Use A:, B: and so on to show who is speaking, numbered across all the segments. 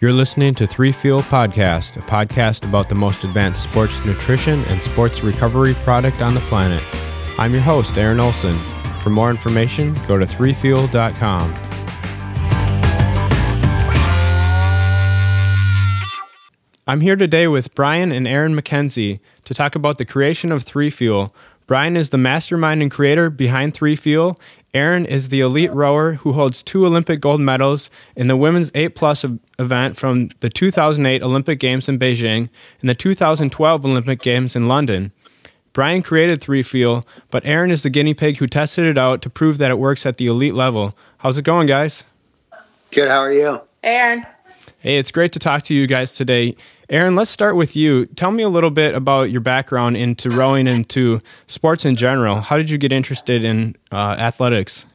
A: You're listening to Three Fuel Podcast, a podcast about the most advanced sports nutrition and sports recovery product on the planet. I'm your host, Aaron Olson. For more information, go to threefuel.com. I'm here today with Brian and Erin MacKenzie to talk about the creation of Three Fuel. Brian is the mastermind and creator behind Three Fuel. Erin is the elite rower who holds two Olympic gold medals in the women's 8 plus event from the 2008 Olympic Games in Beijing and the 2012 Olympic Games in London. Brian created Three Fuel, but Erin is the guinea pig who tested it out to prove that it works at the elite level. How's it going, guys?
B: Good. How are you?
C: Aaron.
A: Hey, it's great to talk to you guys today. Erin, let's start with you. Tell me a little bit about your background into rowing and to sports in general. How did you get interested in uh, athletics?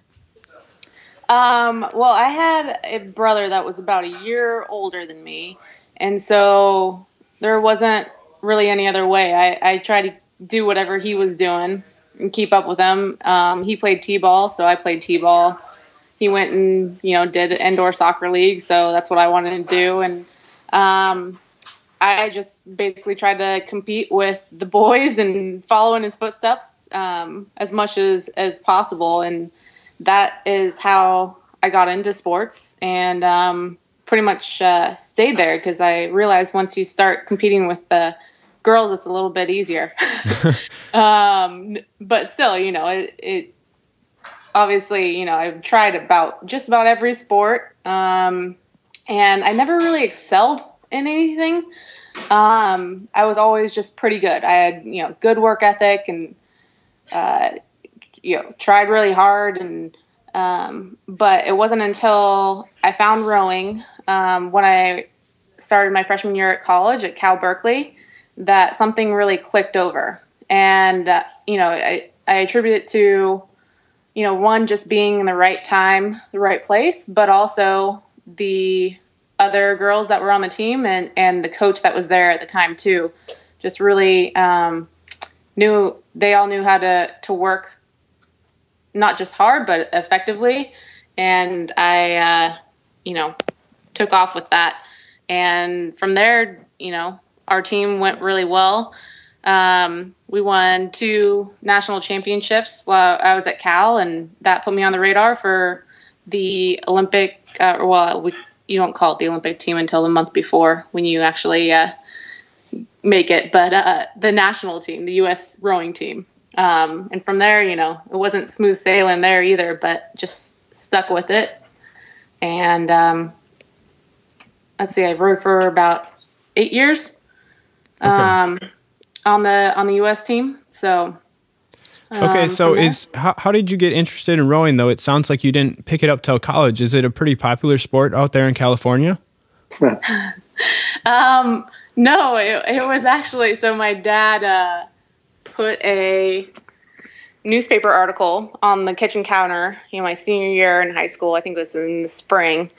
C: Um, well, I had a brother that was about a year older than me, and so there wasn't really any other way. I, I tried to do whatever he was doing and keep up with him. Um, he played t-ball, so I played t-ball he went and you know did indoor soccer league, so that's what I wanted to do, and um, I just basically tried to compete with the boys and follow in his footsteps um, as much as as possible, and that is how I got into sports and um, pretty much uh, stayed there because I realized once you start competing with the girls, it's a little bit easier. um, but still, you know, it, it obviously, you know, I've tried about just about every sport, um, and I never really excelled in anything. Um, I was always just pretty good. I had, you know, good work ethic and, uh, you know, tried really hard. And, um, but it wasn't until I found rowing um, when I started my freshman year at college at Cal Berkeley that something really clicked over. And, uh, you know, I, I attribute it to you know, one just being in the right time, the right place, but also the other girls that were on the team and and the coach that was there at the time too, just really um, knew they all knew how to to work not just hard but effectively, and I uh, you know took off with that, and from there you know our team went really well. Um, we won two national championships while I was at Cal, and that put me on the radar for the Olympic. Uh, well, we, you don't call it the Olympic team until the month before when you actually uh, make it, but uh, the national team, the U.S. rowing team. Um, and from there, you know, it wasn't smooth sailing there either, but just stuck with it. And um, let's see, I rowed for about eight years. Okay. Um, on the on the U.S. team. So.
A: Okay, um, so is how, how did you get interested in rowing though? It sounds like you didn't pick it up till college. Is it a pretty popular sport out there in California?
C: um, no, it, it, was actually so my dad uh, put a newspaper article on the kitchen counter. You know, my senior year in high school, I think it was in the spring,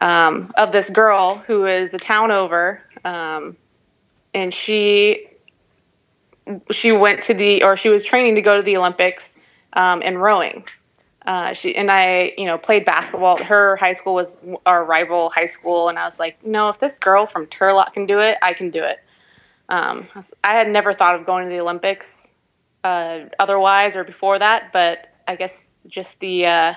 C: um, of this girl who is a town over, um, and she she went to the or she was training to go to the Olympics um, in rowing. Uh, she and I, you know, played basketball. Her high school was our rival high school, and I was like, no, if this girl from Turlock can do it, I can do it. Um, I had never thought of going to the Olympics uh, otherwise or before that, but I guess just the uh,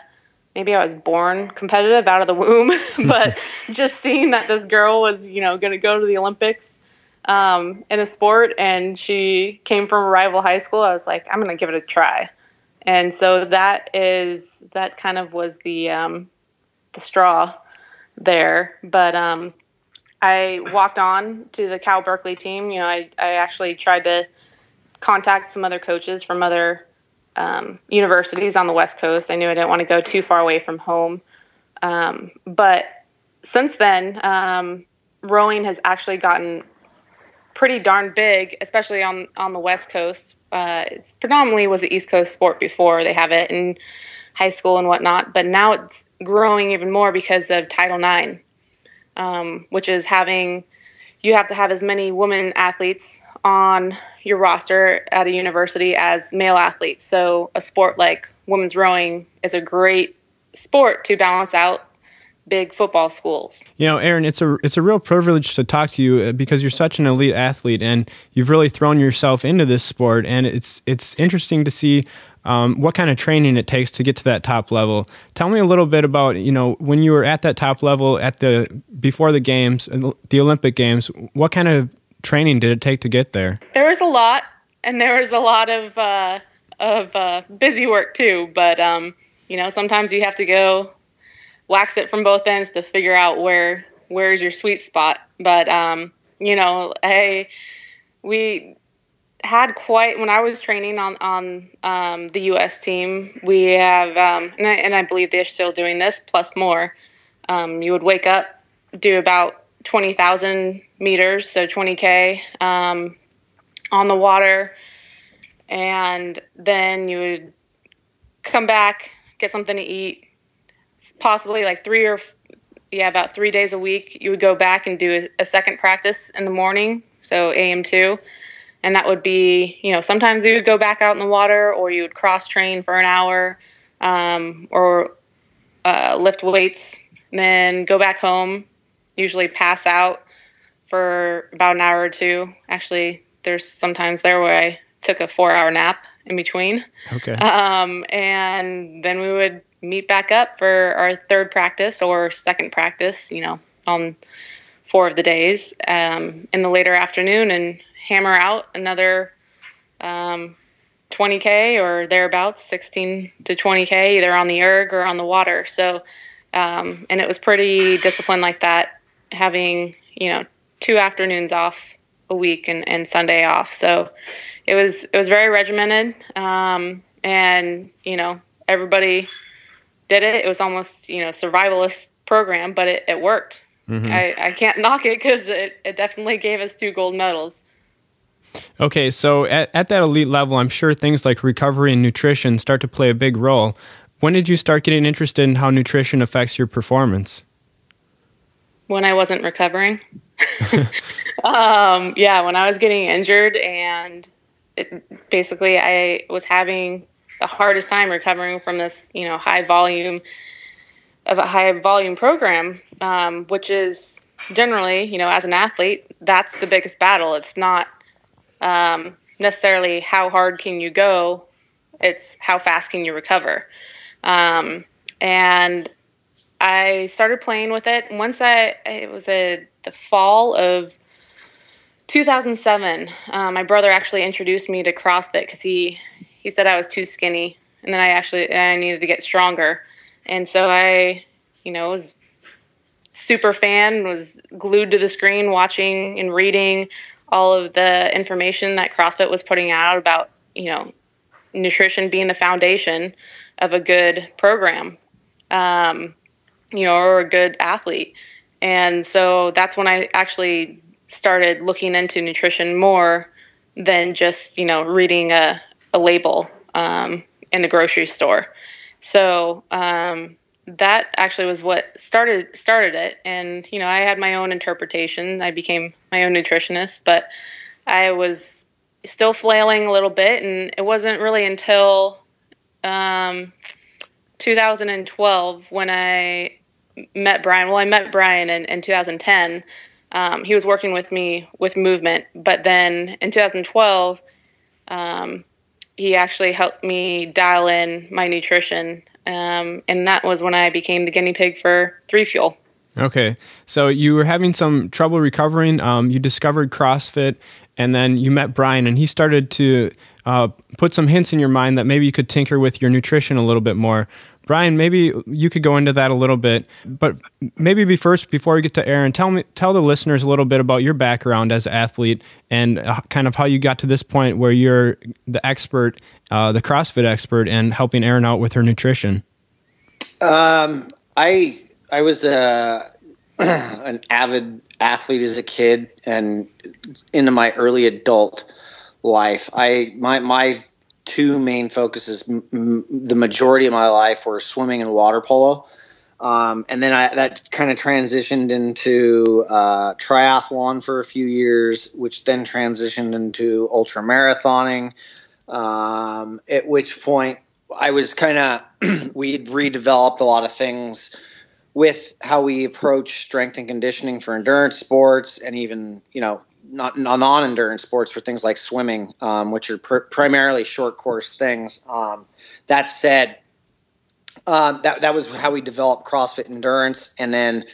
C: maybe I was born competitive out of the womb, but just seeing that this girl was, you know, going to go to the Olympics um, in a sport, and she came from a rival high school. I was like, I'm going to give it a try, and so that is that kind of was the um, the straw there. But um, I walked on to the Cal Berkeley team. You know, I I actually tried to contact some other coaches from other um, universities on the West Coast. I knew I didn't want to go too far away from home, um, but since then, um, rowing has actually gotten pretty darn big, especially on on the West Coast. Uh, it's predominantly was an East Coast sport before they have it in high school and whatnot, but now it's growing even more because of Title IX, um, which is having you have to have as many women athletes on your roster at a university as male athletes. So a sport like women's rowing is a great sport to balance out big football schools.
A: You know, Erin, it's a it's a real privilege to talk to you uh, because you're such an elite athlete and you've really thrown yourself into this sport. And it's it's interesting to see um, what kind of training it takes to get to that top level. Tell me a little bit about you know when you were at that top level at the before the games, uh, the Olympic games. What kind of training did it take to get there?
C: There was a lot, and there was a lot of uh, of uh, busy work too. But um, you know, sometimes you have to go wax it from both ends to figure out where where's your sweet spot. But um, you know, I we had quite when I was training on on um, the U.S. team. We have, um, and, I, and I believe they're still doing this plus more. Um, you would wake up, do about twenty thousand meters, so twenty k um, on the water, and then you would come back, get something to eat, possibly like three or yeah, about three days a week. You would go back and do a, a second practice in the morning, so AM two, and that would be you know sometimes you would go back out in the water or you would cross train for an hour, um, or uh, lift weights, then go back home. Usually pass out for about an hour or two. Actually, there's sometimes there where I took a four hour nap in between.
A: Okay.
C: Um, and then we would meet back up for our third practice or second practice, you know, on four of the days um, in the later afternoon and hammer out another um, 20K or thereabouts, 16 to 20K, either on the erg or on the water. So, um, and it was pretty disciplined like that, having, you know, two afternoons off a week and, and Sunday off. So it was, it was very regimented. Um, and, you know, everybody did it. It was almost you know survivalist program, but it, it worked. Mm-hmm. I, I can't knock it because it, it definitely gave us two gold medals.
A: Okay, so at, at that elite level, I'm sure things like recovery and nutrition start to play a big role. When did you start getting interested in how nutrition affects your performance?
C: When I wasn't recovering. um, yeah, when I was getting injured and it, basically I was having the hardest time recovering from this, you know, high volume of a high volume program, um, which is generally, you know, as an athlete, that's the biggest battle. It's not um, necessarily how hard can you go; it's how fast can you recover. Um, and I started playing with it once I it was a the fall of 2007. Uh, my brother actually introduced me to CrossFit because he he said I was too skinny, and then I actually I needed to get stronger, and so I, you know, was super fan, was glued to the screen, watching and reading all of the information that CrossFit was putting out about, you know, nutrition being the foundation of a good program, um, you know, or a good athlete. And so that's when I actually started looking into nutrition more than just, you know, reading a, a label um, in the grocery store. So um, that actually was what started started it. And you know, I had my own interpretation. I became my own nutritionist, but I was still flailing a little bit, and it wasn't really until um, 2012 when I met Brian. Well, I met Brian in, in 2010. Um, he was working with me with movement, but then in 2012, um, he actually helped me dial in my nutrition. Um, and that was when I became the guinea pig for Three Fuel.
A: Okay. So you were having some trouble recovering. Um, you discovered CrossFit, and then you met Brian, and he started to uh, put some hints in your mind that maybe you could tinker with your nutrition a little bit more. Brian, maybe you could go into that a little bit, but maybe be first before we get to Erin, tell me, tell the listeners a little bit about your background as an athlete and uh, kind of how you got to this point where you're the expert, uh, the CrossFit expert, and helping Erin out with her nutrition.
B: Um, I I was a an avid athlete as a kid, and into my early adult life, I my my two main focuses. M- the majority of my life were swimming and water polo. Um, and then I, that kind of transitioned into uh, triathlon for a few years, which then transitioned into ultra marathoning. Um, at which point I was kind of we redeveloped a lot of things with how we approach strength and conditioning for endurance sports and even you know not non-endurance sports for things like swimming, um, which are pr- primarily short course things. Um, that said, uh, that that was how we developed CrossFit endurance, and then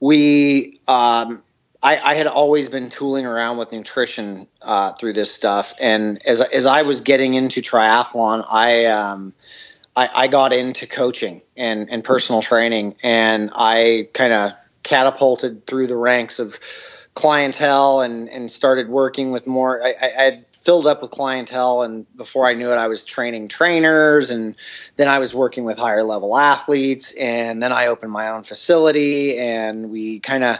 B: we. Um, I, I, had always been tooling around with nutrition uh, through this stuff, and as as I was getting into triathlon, I um, I, I got into coaching and, and personal training, and I kind of catapulted through the ranks of clientele and, and started working with more. I, I had filled up with clientele, and before I knew it, I was training trainers, and then I was working with higher level athletes, and then I opened my own facility, and we kind of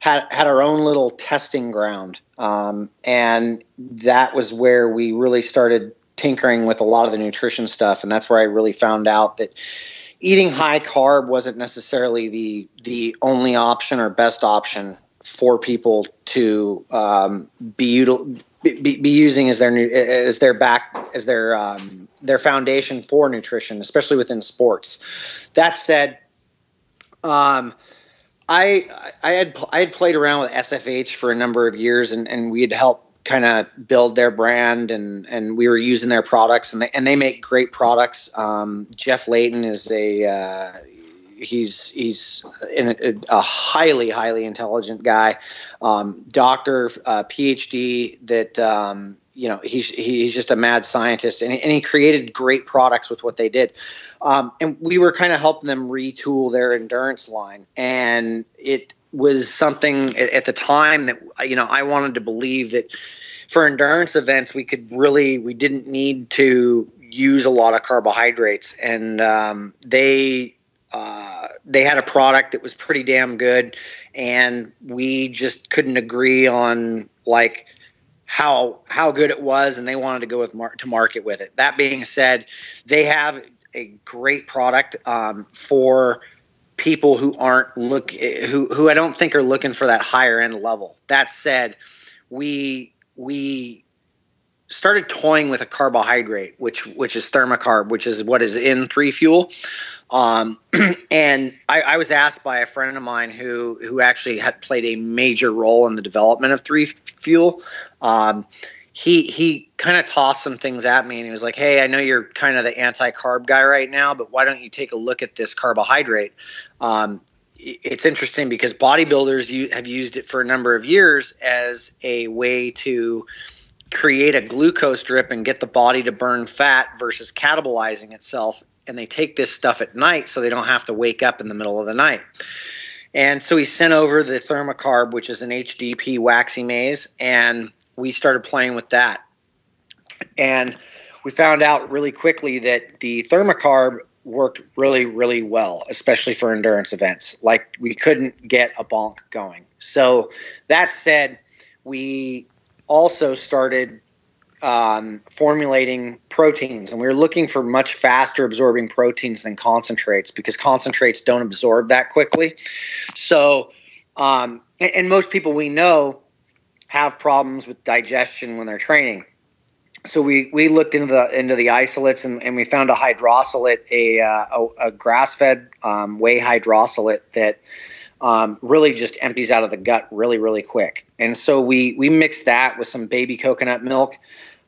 B: had had our own little testing ground, um, and that was where we really started tinkering with a lot of the nutrition stuff, and that's where I really found out that eating high carb wasn't necessarily the the only option or best option for people to um, be, util- be, be using as their as their back as their um, their foundation for nutrition, especially within sports. That said, um, I I had I had played around with SFH for a number of years, and, and we had helped kind of build their brand and and we were using their products and they and they make great products. Um, Jeff Layton is a uh, he's he's a, a, highly highly intelligent guy, um, doctor, uh, PhD that. Um, you know he's he's just a mad scientist and, and he created great products with what they did. Um, and we were kind of helping them retool their endurance line. And it was something at the time that you know I wanted to believe that for endurance events, we could really we didn't need to use a lot of carbohydrates, and um, they uh, they had a product that was pretty damn good, and we just couldn't agree on like how how good it was, and they wanted to go with mar- to market with it. That being said, they have a great product um, for people who aren't look who who I don't think are looking for that higher end level. That said, we we started toying with a carbohydrate, which which is thermocarb, which is what is in three fuel. Um, and I, I, was asked by a friend of mine who who actually had played a major role in the development of three fuel. Um, he he kind of tossed some things at me and he was like, "Hey, I know you're kind of the anti-carb guy right now, but why don't you take a look at this carbohydrate?" Um, it's interesting because bodybuilders have used it for a number of years as a way to create a glucose drip and get the body to burn fat versus catabolizing itself. And they take this stuff at night so they don't have to wake up in the middle of the night. And so he sent over the Thermocarb, which is an HDP waxy maize, and we started playing with that. And we found out really quickly that the Thermocarb worked really, really well, especially for endurance events. Like we couldn't get a bonk going. So that said, we also started um, formulating proteins, and we were looking for much faster absorbing proteins than concentrates because concentrates don't absorb that quickly. So, um, and, and most people we know have problems with digestion when they're training so we, we looked into the into the isolates and, and we found a hydrosolate, a, uh, a, a grass fed um, whey hydrosolate that um, really just empties out of the gut really really quick. And so we we mixed that with some baby coconut milk,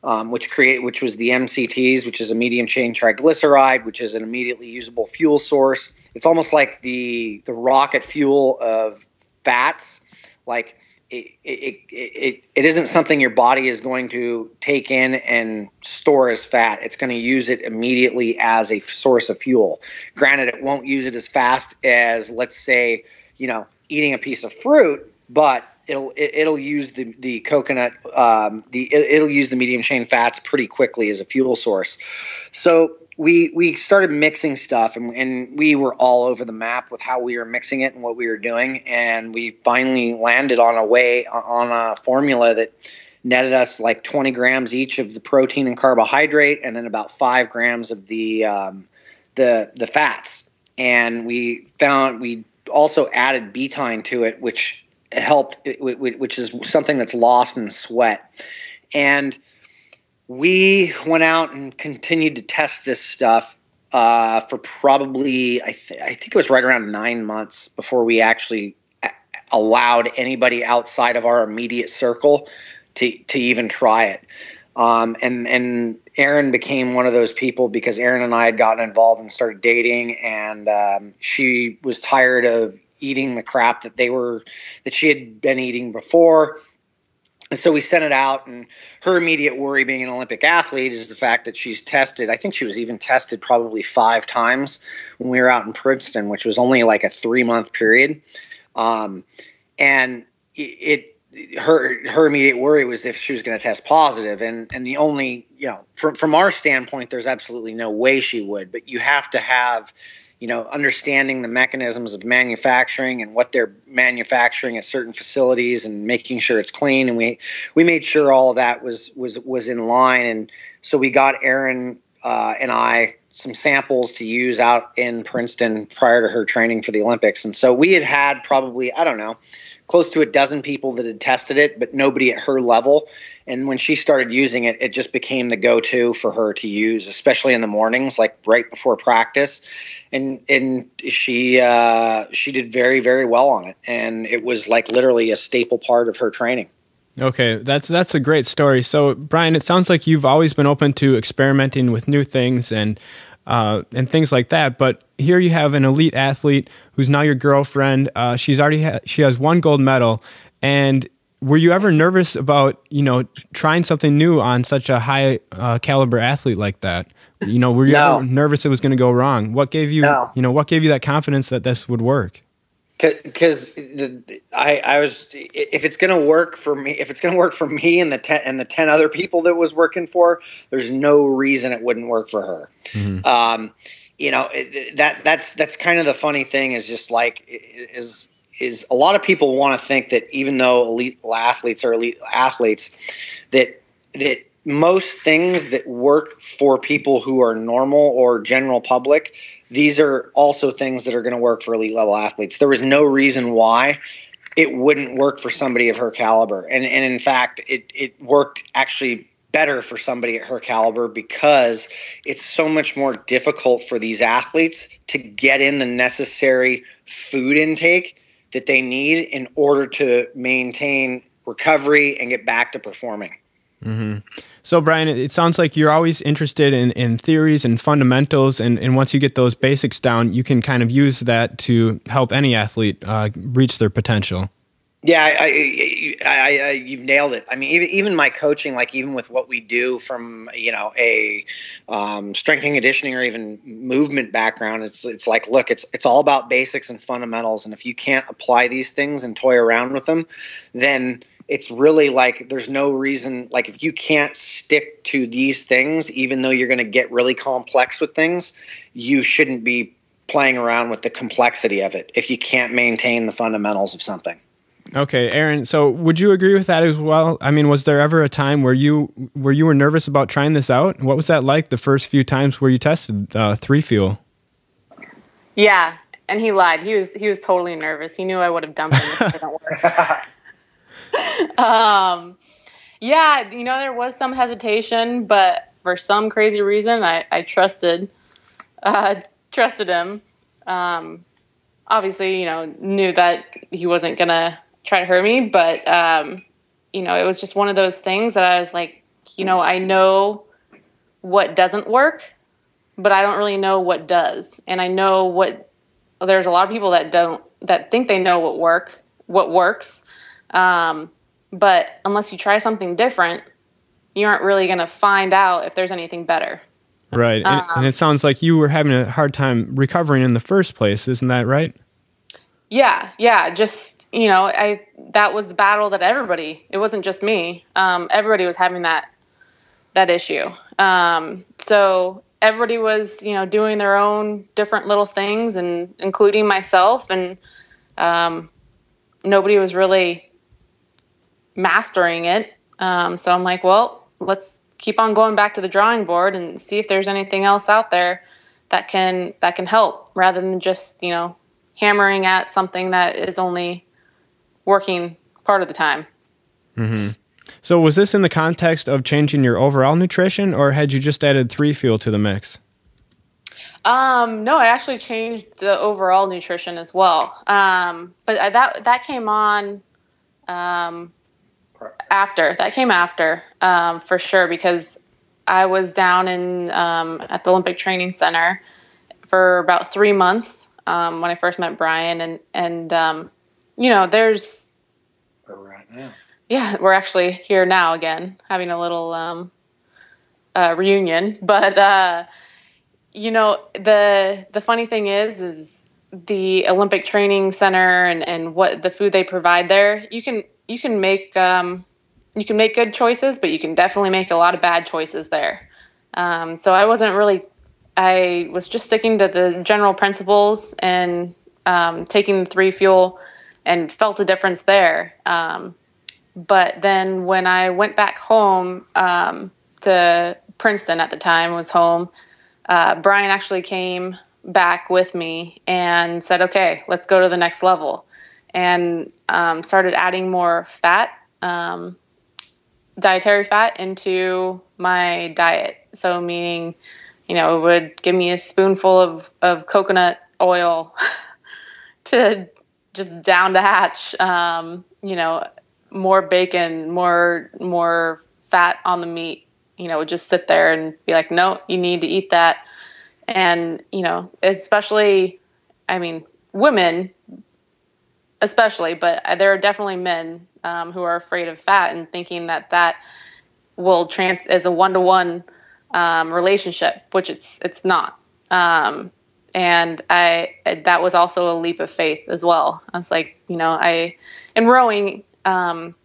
B: um, which create which was the MCTs, which is a medium chain triglyceride, which is an immediately usable fuel source. It's almost like the the rocket fuel of fats, like it, it, it, it isn't something your body is going to take in and store as fat. It's going to use it immediately as a source of fuel. Granted, it won't use it as fast as, let's say, you know, eating a piece of fruit, but it'll it, will use the the coconut um, the it, will use the medium chain fats pretty quickly as a fuel source. So we we started mixing stuff and, and we were all over the map with how we were mixing it and what we were doing and we finally landed on a way on a formula that netted us like 20 grams each of the protein and carbohydrate and then about five grams of the um, the the fats and we found we also added betaine to it which helped which is something that's lost in sweat and we went out and continued to test this stuff uh, for probably I, th- I think it was right around nine months before we actually allowed anybody outside of our immediate circle to to even try it. Um, and and Erin became one of those people because Erin and I had gotten involved and started dating, and um, she was tired of eating the crap that they were that she had been eating before. And so we sent it out, and her immediate worry, being an Olympic athlete, is the fact that she's tested. I think she was even tested probably five times when we were out in Princeton, which was only like a three month period. Um, and it, it, her her immediate worry was if she was going to test positive, and and the only you know from from our standpoint, there's absolutely no way she would. But you have to have you know, understanding the mechanisms of manufacturing and what they're manufacturing at certain facilities and making sure it's clean. And we we made sure all of that was was was in line. And so we got Aaron uh, and I some samples to use out in Princeton prior to her training for the Olympics. And so we had had probably I don't know close to a dozen people that had tested it, but nobody at her level. And when she started using it, it just became the go-to for her to use, especially in the mornings, like right before practice and and she uh, she did very very well on it, and it was like literally a staple part of her training.
A: Okay, that's that's a great story. So, Brian, it sounds like you've always been open to experimenting with new things and uh, and things like that. But here you have an elite athlete who's now your girlfriend. Uh, she's already ha- she has one gold medal, and were you ever nervous about you know trying something new on such a high uh, caliber athlete like that? You know, were you
B: No.
A: nervous it was going to go wrong? What gave you,
B: No.
A: you know, what gave you that confidence that this would work?
B: Because I, I was if it's going to work for me if it's going to work for me and the ten and the ten other people that was working for there's no reason it wouldn't work for her. Um, you know that that's that's kind of the funny thing is just like is is a lot of people want to think that even though elite athletes are elite athletes that that most things that work for people who are normal or general public these are also things that are going to work for elite level athletes. There was no reason why it wouldn't work for somebody of her caliber. And and in fact it it worked actually better for somebody at her caliber because it's so much more difficult for these athletes to get in the necessary food intake that they need in order to maintain recovery and get back to performing
A: So, Brian, it, sounds like you're always interested in, in theories and fundamentals, and, and once you get those basics down, you can kind of use that to help any athlete uh, reach their potential.
B: Yeah, I, I, I, you've nailed it. I mean, even even my coaching, like even with what we do from you know a um, strength and conditioning or even movement background, it's it's like look, it's it's all about basics and fundamentals, and if you can't apply these things and toy around with them, then it's really like there's no reason like if you can't stick to these things, even though you're going to get really complex with things, you shouldn't be playing around with the complexity of it if you can't maintain the fundamentals of something.
A: Okay, Erin. So, would you agree with that as well? I mean, was there ever a time where you where you were nervous about trying this out? What was that like the first few times where you tested uh, three fuel?
C: Yeah, and he lied. He was he was totally nervous. He knew I would have dumped him if it didn't work. um, yeah, you know there was some hesitation, but for some crazy reason, I I trusted uh, trusted him. Um, obviously, you know, knew that he wasn't gonna try to hurt me, but um, you know, it was just one of those things that I was like, you know, I know what doesn't work, but I don't really know what does, and I know what there's a lot of people that don't that think they know what work what works um, but unless you try something different you aren't really going to find out if there's anything better
A: Right, and, and it sounds like you were having a hard time recovering in the first place. Isn't that right?
C: yeah yeah just you know i that was the battle that everybody it wasn't just me um, everybody was having that that issue um, so everybody was you know doing their own different little things and including myself and um, nobody was really mastering it um, so i'm like well let's keep on going back to the drawing board and see if there's anything else out there that can that can help rather than just you know hammering at something that is only working part of the time
A: So, was this in the context of changing your overall nutrition, or had you just added three fuel to the mix?
C: Um, no, I actually changed the overall nutrition as well. Um, but I, that that came on um, after. That came after um, for sure because I was down in um, at the Olympic Training Center for about three months um, when I first met Brian, and and um, you know, there's
B: we're at now.
C: yeah, we're actually here now again, having a little um, uh, reunion. But uh, you know, the the funny thing is, is the Olympic Training Center and and what the food they provide there. You can you can make um, you can make good choices, but you can definitely make a lot of bad choices there. Um, so I wasn't really. I was just sticking to the general principles and um, taking the three fuel, and felt a difference there. Um, but then when I went back home um, to Princeton at the time was home, uh, Brian actually came back with me and said, "Okay, let's go to the next level," and um, started adding more fat, um, dietary fat into my diet. So meaning, you know, it would give me a spoonful of of coconut oil to just down to hatch. Um, you know, more bacon, more more fat on the meat. You know, would just sit there and be like, no, you need to eat that. And you know, especially, I mean, women, especially, but there are definitely men um, who are afraid of fat and thinking that that will trans as a one to one relationship, which it's it's not. Um, and I that was also a leap of faith as well. I was like, you know, I in rowing, um,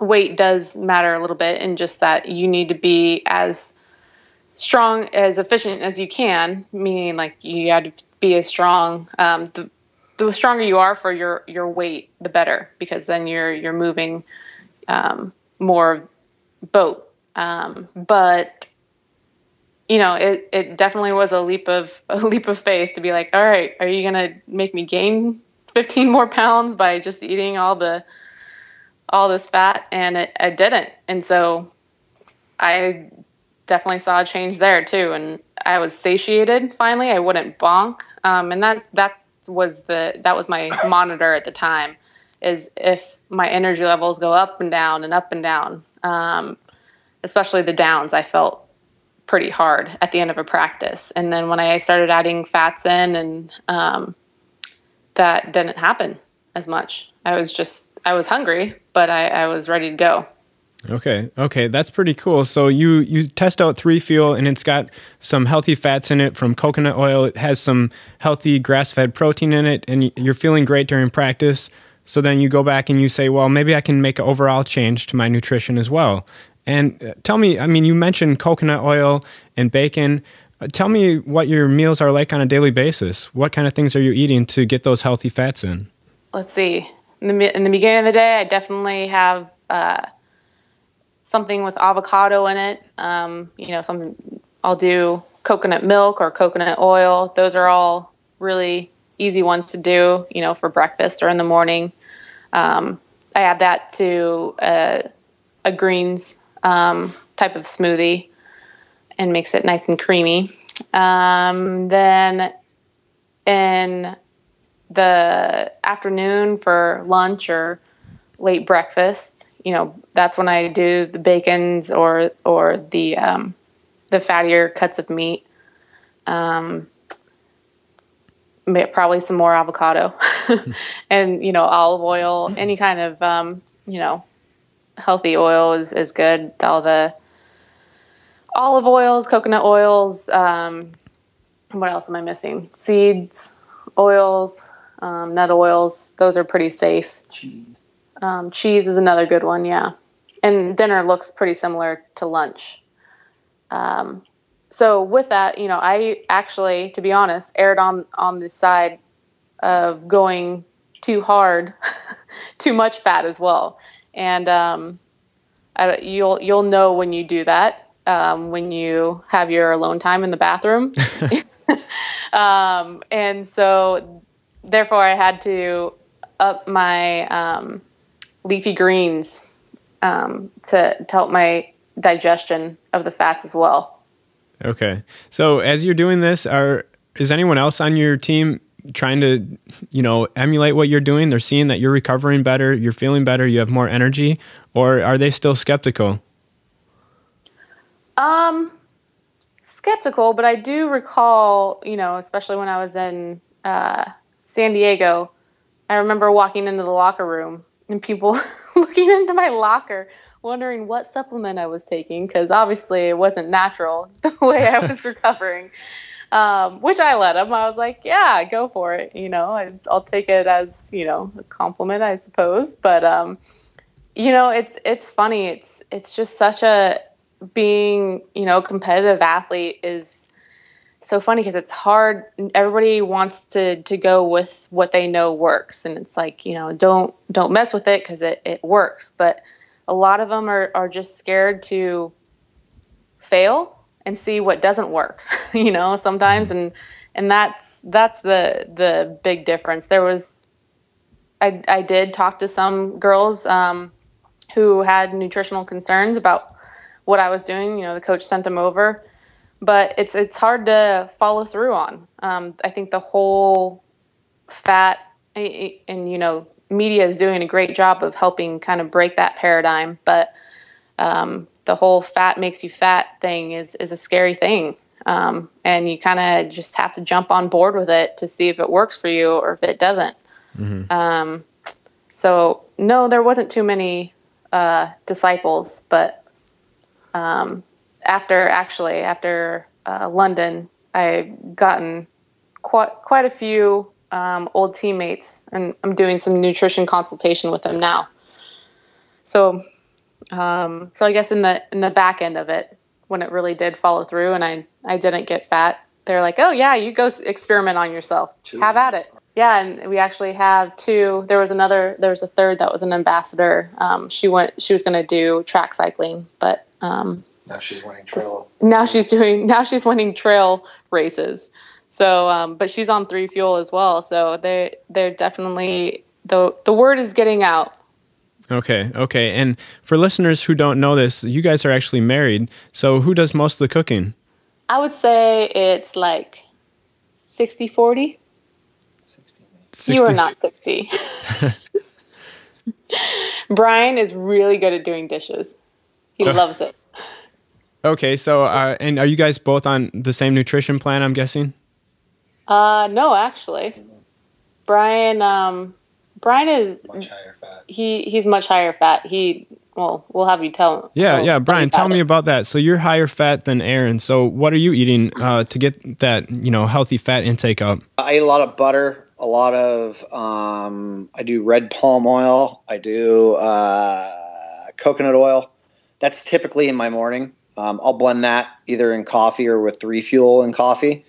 C: weight does matter a little bit, and just that you need to be as strong, as efficient as you can. Meaning, like you got to be as strong. Um, the the stronger you are for your your weight, the better, because then you're you're moving um, more boat. Um, but you know, it, it definitely was a leap of a leap of faith to be like, all right, are you gonna make me gain 15 more pounds by just eating all the all this fat? And it, I didn't, and so I definitely saw a change there too. And I was satiated finally. I wouldn't bonk, um, and that that was the that was my monitor at the time. Is if my energy levels go up and down and up and down, um, especially the downs, I felt pretty hard at the end of a practice. And then when I started adding fats in, and um, that didn't happen as much. I was just I was hungry, but I, I was ready to go.
A: Okay, okay, that's pretty cool. So you you test out three fuel, and it's got some healthy fats in it from coconut oil. It has some healthy grass fed protein in it, and you're feeling great during practice. So then you go back and you say, well, maybe I can make an overall change to my nutrition as well. And uh, tell me, I mean, you mentioned coconut oil and bacon. Uh, tell me what your meals are like on a daily basis. What kind of things are you eating to get those healthy fats in?
C: Let's see. In the in the beginning of the day, I definitely have uh, something with avocado in it. Um, you know, something I'll do coconut milk or coconut oil. Those are all really easy ones to do. You know, for breakfast or in the morning. Um, I add that to a, a greens um, type of smoothie and makes it nice and creamy. Um, then in the afternoon for lunch or late breakfast, you know, that's when I do the bacons or or the um, the fattier cuts of meat. Um, probably some more avocado and you know olive oil, any kind of um, you know healthy oil is, is good. All the olive oils, coconut oils. Um, what else am I missing? Seeds, oils, um, nut oils. Those are pretty safe.
B: Cheese.
C: Um, cheese is another good one. Yeah, and dinner looks pretty similar to lunch. Um, so with that, you know, I actually, to be honest, erred on on the side of going too hard, too much fat as well and um, I, you'll you'll know when you do that um, when you have your alone time in the bathroom. um, and so, therefore, I had to up my um, leafy greens um, to, to help my digestion of the fats as well.
A: Okay, so as you're doing this, are Is anyone else on your team trying to, you know, emulate what you're doing? They're seeing that you're recovering better, you're feeling better, you have more energy, or are they still skeptical?
C: Um, skeptical, but I do recall, you know, especially when I was in uh, San Diego, I remember walking into the locker room and people looking into my locker, wondering what supplement I was taking because obviously it wasn't natural the way I was recovering. Um, which I let them. I was like, "Yeah, go for it." You know, I, will take it as you know a compliment, I suppose. But um, you know, it's it's funny. It's it's just such a being you know competitive athlete is so funny because it's hard everybody wants to to go with what they know works. And it's like you know don't don't mess with it because it, it works. But a lot of them are, are just scared to fail and see what doesn't work you know sometimes. And and that's that's the the big difference. There was i i did talk to some girls um, who had nutritional concerns about what I was doing. You know, the coach sent them over, but it's it's hard to follow through on. Um, I think the whole fat and you know media is doing a great job of helping kind of break that paradigm, but um, the whole fat makes you fat thing is is a scary thing. Um, and you kind of just have to jump on board with it to see if it works for you or if it doesn't. Mm-hmm. Um, so no, there wasn't too many uh, disciples, but um, after actually after uh, London, I've gotten quite quite a few um, old teammates, and I'm doing some nutrition consultation with them now. So, um, so I guess in the in the back end of it, when it really did follow through, and I I didn't get fat, they're like, oh yeah, you go experiment on yourself, two. have at it. Yeah, and we actually have two. There was another. There was a third that was an ambassador. Um, she went. She was going to do track cycling, but
B: um, now she's winning trail.
C: Now she's doing. Now she's winning trail races. So, um, but she's on three fuel as well. So they they're definitely the the word is getting out.
A: Okay, okay. And for listeners who don't know this, you guys are actually married. So who does most of the cooking?
C: I would say it's like 60 40. 60. You are not 60. Brian is really good at doing dishes. He loves it.
A: Okay, so uh, and are you guys both on the same nutrition plan? I'm guessing.
C: Uh, no, actually, Brian. Um, Brian is
B: much higher fat.
C: He he's much higher fat. He well, we'll have you tell. Him.
A: Yeah,
C: well,
A: yeah, Brian, tell me about that. So you're higher fat than Erin. So what are you eating uh, to get that you know healthy fat intake up?
B: I eat a lot of butter, a lot of um, I do red palm oil. I do uh, coconut oil that's typically in my morning. Um, I'll blend that either in coffee or with three fuel in coffee.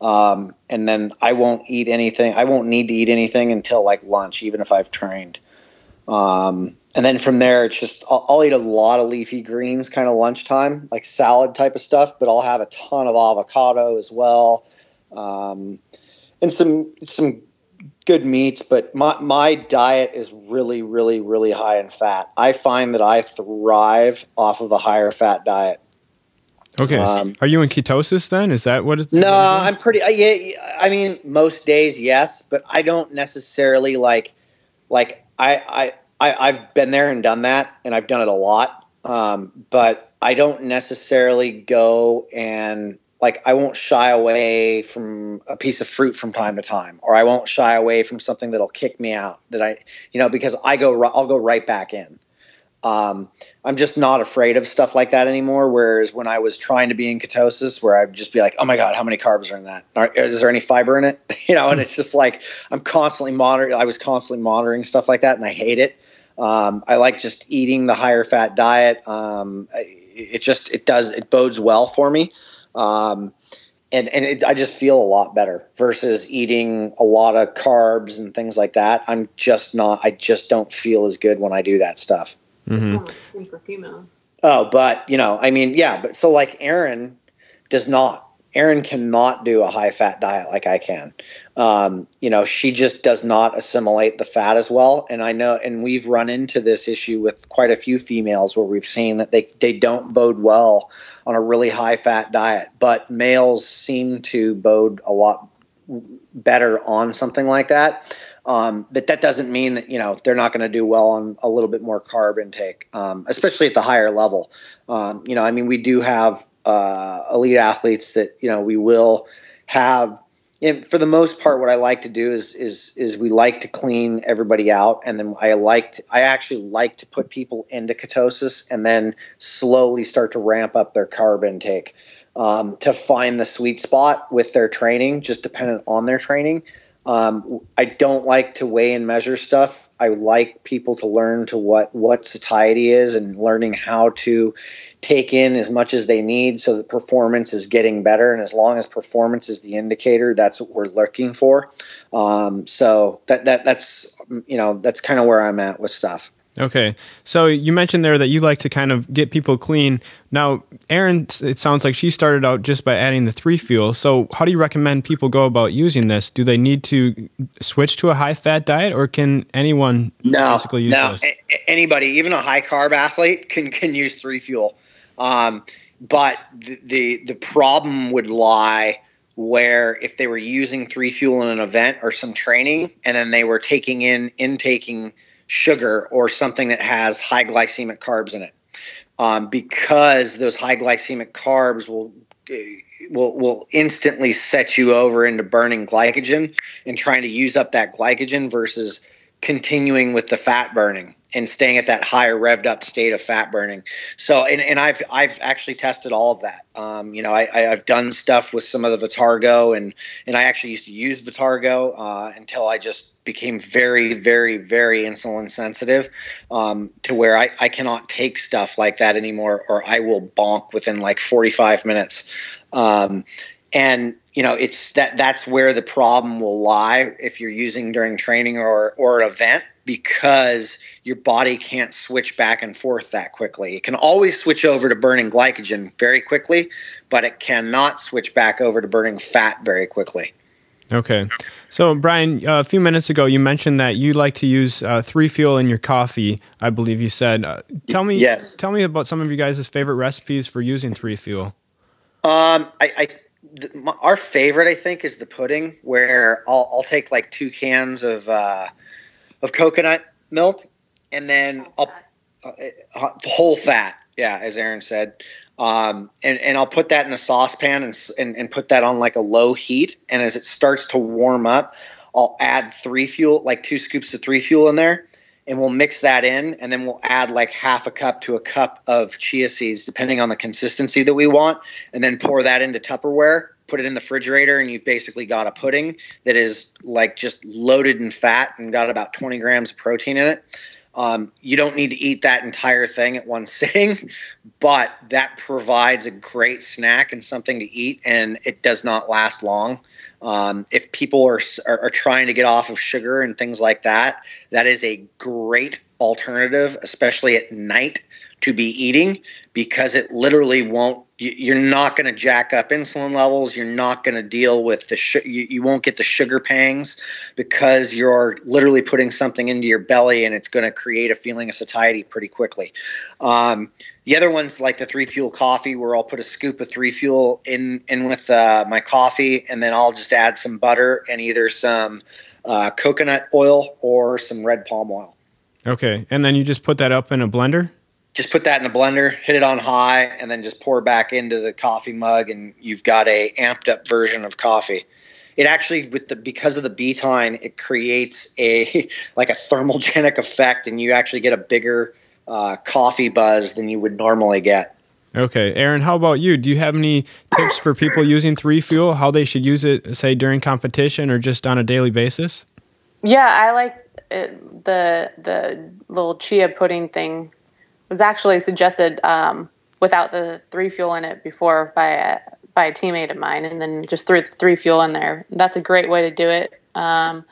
B: Um, and then I won't eat anything. I won't need to eat anything until like lunch, even if I've trained. Um, and then from there, it's just I'll, I'll, eat a lot of leafy greens, kind of lunchtime, like salad type of stuff. But I'll have a ton of avocado as well, um, and some some good meats, but my, my diet is really, really, really high in fat. I find that I thrive off of a higher fat diet.
A: Okay. Um, Are you in ketosis then? Is that what it's?
B: No, I'm pretty. I, yeah, I mean, most days, yes, but I don't necessarily like. Like I, I, I, I've been there and done that, and I've done it a lot. Um, but I don't necessarily go and like I won't shy away from a piece of fruit from time to time, or I won't shy away from something that'll kick me out. That I, you know, because I go, I'll go right back in. Um, I'm just not afraid of stuff like that anymore. Whereas when I was trying to be in ketosis, where I'd just be like, "Oh my god, how many carbs are in that? Are, is there any fiber in it?" you know, and it's just like I'm constantly monitoring. I was constantly monitoring stuff like that, and I hate it. Um, I like just eating the higher fat diet. Um, it just it does it bodes well for me. Um, and and it, I just feel a lot better versus eating a lot of carbs and things like that. I'm just not. I just don't feel as good when I do that stuff.
C: Mm-hmm.
B: Oh, but you know, I mean, yeah, but so like Erin does not. Erin cannot do a high fat diet like I can. Um, you know, she just does not assimilate the fat as well. And I know, and we've run into this issue with quite a few females where we've seen that they they don't bode well on a really high fat diet, but males seem to bode a lot better on something like that. Um, but that doesn't mean that you know they're not going to do well on a little bit more carb intake, um, especially at the higher level. Um, you know, I mean, we do have uh, elite athletes that you know we will have. And for the most part, what I like to do is is is we like to clean everybody out, and then I like to, I actually like to put people into ketosis, and then slowly start to ramp up their carb intake um, to find the sweet spot with their training, just dependent on their training. Um, I don't like to weigh and measure stuff. I like people to learn to what what satiety is and learning how to take in as much as they need so that performance is getting better. And as long as performance is the indicator, that's what we're looking for. Um, so that that that's you know that's kind of where I'm at with stuff.
A: Okay. So you mentioned there that you like to kind of get people clean. Now, Erin, it sounds like she started out just by adding the three fuel. So, how do you recommend people go about using this? Do they need to switch to a high fat diet or can anyone
B: no,
A: basically use
B: no. A- anybody, even a high carb athlete, can, can use three fuel. Um, but the, the, the problem would lie where if they were using three fuel in an event or some training and then they were taking in intaking sugar or something that has high glycemic carbs in it, um, because those high glycemic carbs will will will instantly set you over into burning glycogen and trying to use up that glycogen versus continuing with the fat burning and staying at that higher revved up state of fat burning. So, and, and I've I've actually tested all of that. Um, you know, I, I've done stuff with some of the Vitargo, and and I actually used to use Vitargo uh, until I just became very, very, very insulin sensitive um, to where I, I cannot take stuff like that anymore, or I will bonk within like 45 minutes. Um, and you know, it's that that's where the problem will lie if you're using during training or or an event because your body can't switch back and forth that quickly. It can always switch over to burning glycogen very quickly, but it cannot switch back over to burning fat very quickly.
A: Okay. So, Brian, a few minutes ago, you mentioned that you like to use uh, three fuel in your coffee. I believe you said. Uh, tell me,
B: yes.
A: Tell me about some of you guys' favorite recipes for using three fuel.
B: Um, I, I the, my, our favorite, I think, is the pudding, where I'll, I'll take like two cans of uh, of coconut milk, and then I'll uh, uh, whole fat. Yeah, as Erin said, um, and and I'll put that in a saucepan and, and and put that on like a low heat. And as it starts to warm up, I'll add three fuel, like two scoops of three fuel in there, and we'll mix that in, and then we'll add like half a cup to a cup of chia seeds, depending on the consistency that we want, and then pour that into Tupperware put it in the refrigerator, and you've basically got a pudding that is like just loaded in fat and got about 20 grams of protein in it. Um, you don't need to eat that entire thing at one sitting, but that provides a great snack and something to eat, and it does not last long. Um, if people are, are, are trying to get off of sugar and things like that, that is a great alternative, especially at night to be eating because it literally won't you're not going to jack up insulin levels. You're not going to deal with the sh- you, won't get the sugar pangs because you're literally putting something into your belly and it's going to create a feeling of satiety pretty quickly. Um, the other ones like the three fuel coffee where i'll put a scoop of three fuel in in with uh, my coffee and then i'll just add some butter and either some uh, coconut oil or some red palm oil.
A: Okay and then you just put that up in a blender
B: just put that in a blender, hit it on high, and then just pour back into the coffee mug, and you've got a amped up version of coffee. It actually, with the because of the betaine, it creates a like a thermogenic effect, and you actually get a bigger uh, coffee buzz than you would normally get.
A: Okay, Erin, how about you? Do you have any tips for people using three fuel? How they should use it, say during competition or just on a daily basis?
C: Yeah, I like it, the the little chia pudding thing was actually suggested um, without the three fuel in it before by a, by a teammate of mine, and then just threw the three fuel in there. That's a great way to do it. Um,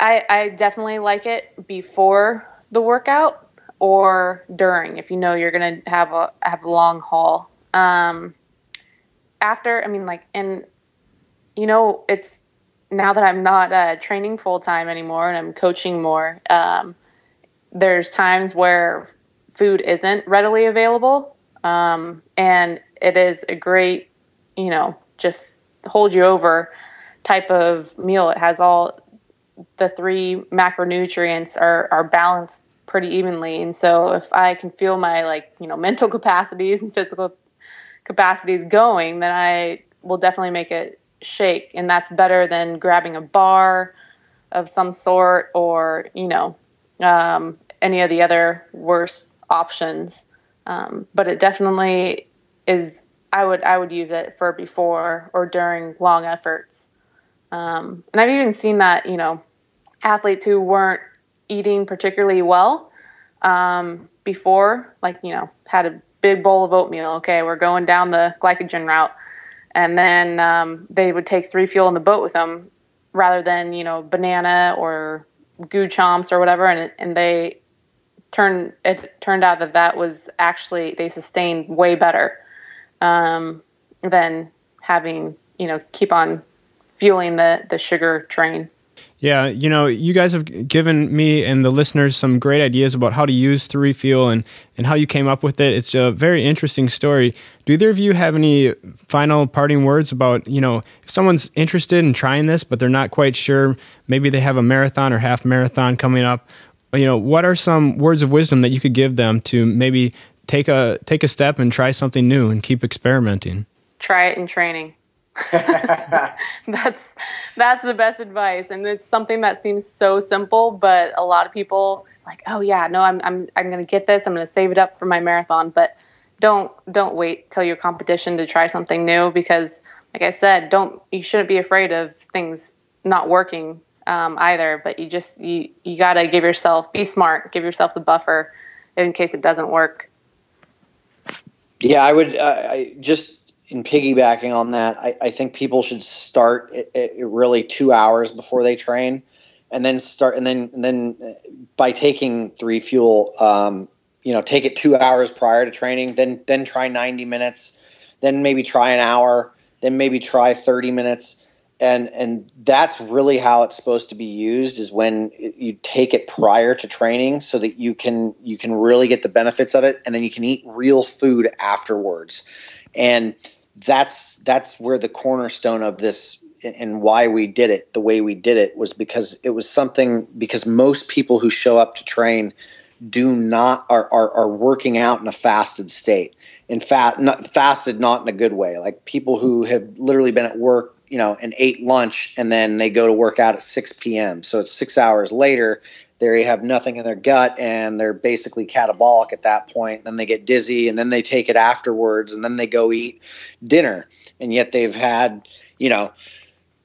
C: I, I definitely like it before the workout or during if you know you're gonna have a have a long haul. Um, after, I mean, like, and you know, it's now that I'm not uh, training full time anymore and I'm coaching more. Um, there's times where food isn't readily available. Um, and it is a great, you know, just hold you over type of meal. It has all the three macronutrients are, are balanced pretty evenly. And so if I can feel my like, you know, mental capacities and physical capacities going, then I will definitely make it shake. And that's better than grabbing a bar of some sort or, you know, um, any of the other worse options. Um, but it definitely is I would I would use it for before or during long efforts. Um, and I've even seen that you know athletes who weren't eating particularly well um, before, like you know, had a big bowl of oatmeal. Okay, we're going down the glycogen route, and then um, they would take three fuel in the boat with them rather than you know banana or goo chomps or whatever, and and they turned it turned out that that was actually they sustained way better um, than having you know keep on fueling the the sugar train.
A: Yeah, you know, you guys have given me and the listeners some great ideas about how to use Three Fuel and, and how you came up with it. It's a very interesting story. Do either of you have any final parting words about, you know, if someone's interested in trying this, but they're not quite sure, maybe they have a marathon or half marathon coming up, you know, what are some words of wisdom that you could give them to maybe take a take a step and try something new and keep experimenting.
C: Try it in training. that's that's the best advice and it's something that seems so simple but a lot of people like oh yeah no i'm i'm i'm going to get this i'm going to save it up for my marathon but don't don't wait till your competition to try something new because like i said don't you shouldn't be afraid of things not working um, either but you just you you got to give yourself be smart give yourself the buffer in case it doesn't work
B: yeah, I would uh, I, just in piggybacking on that. I, I think people should start it, it really two hours before they train, and then start and then and then uh, by taking three fuel, um, you know, take it two hours prior to training. Then then try ninety minutes, then maybe try an hour, then maybe try thirty minutes and and that's really how it's supposed to be used is when you take it prior to training so that you can you can really get the benefits of it. And then you can eat real food afterwards. And that's that's where the cornerstone of this and why we did it the way we did it was because it was something because most people who show up to train do not are, are, are working out in a fasted state. In fact not fasted not in a good way. Like people who have literally been at work you know, and ate lunch and then they go to work out at 6 p.m. So it's six hours later. They have nothing in their gut and they're basically catabolic at that point. Then they get dizzy and then they take it afterwards and then they go eat dinner. And yet they've had, you know,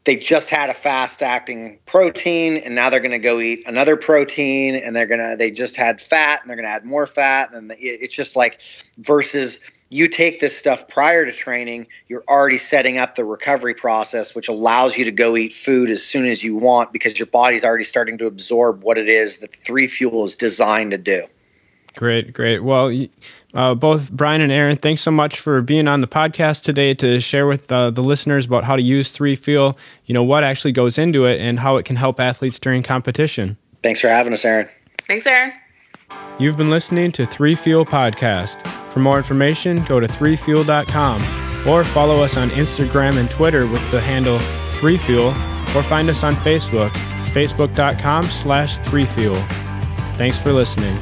B: they just had a fast acting protein and now they're going to go eat another protein and they're going to, they just had fat and they're going to add more fat. And it's just like versus you take this stuff prior to training, you're already setting up the recovery process, which allows you to go eat food as soon as you want because your body's already starting to absorb what it is that the three fuel is designed to do.
A: Great, great. Well, uh, both Brian and Erin, thanks so much for being on the podcast today to share with uh, the listeners about how to use Three Fuel, you know, what actually goes into it and how it can help athletes during competition.
B: Thanks for having us, Aaron.
C: Thanks, Aaron.
A: You've been listening to Three Fuel Podcast. For more information, go to threefuel.com or follow us on Instagram and Twitter with the handle threefuel or find us on Facebook, facebook.com slash threefuel. Thanks for listening.